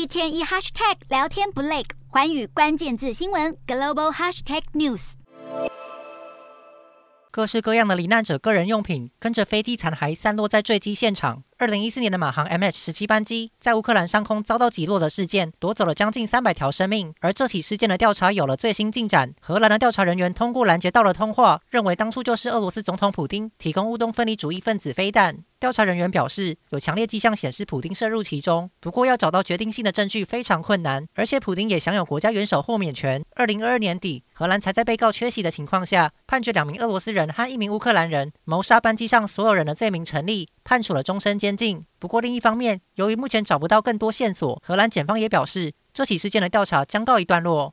一天一 hashtag 聊天不累，环宇关键字新闻 global hashtag news。各式各样的罹难者个人用品跟着飞机残骸散落在坠机现场。二零一四年的马航 MH 十七班机在乌克兰上空遭到击落的事件，夺走了将近三百条生命。而这起事件的调查有了最新进展，荷兰的调查人员通过拦截到了通话，认为当初就是俄罗斯总统普丁提供乌东分离主义分子飞弹。调查人员表示，有强烈迹象显示普丁涉入其中，不过要找到决定性的证据非常困难，而且普丁也享有国家元首豁免权。二零二二年底，荷兰才在被告缺席的情况下，判决两名俄罗斯人和一名乌克兰人谋杀班机上所有人的罪名成立，判处了终身监监禁。不过另一方面，由于目前找不到更多线索，荷兰检方也表示，这起事件的调查将告一段落。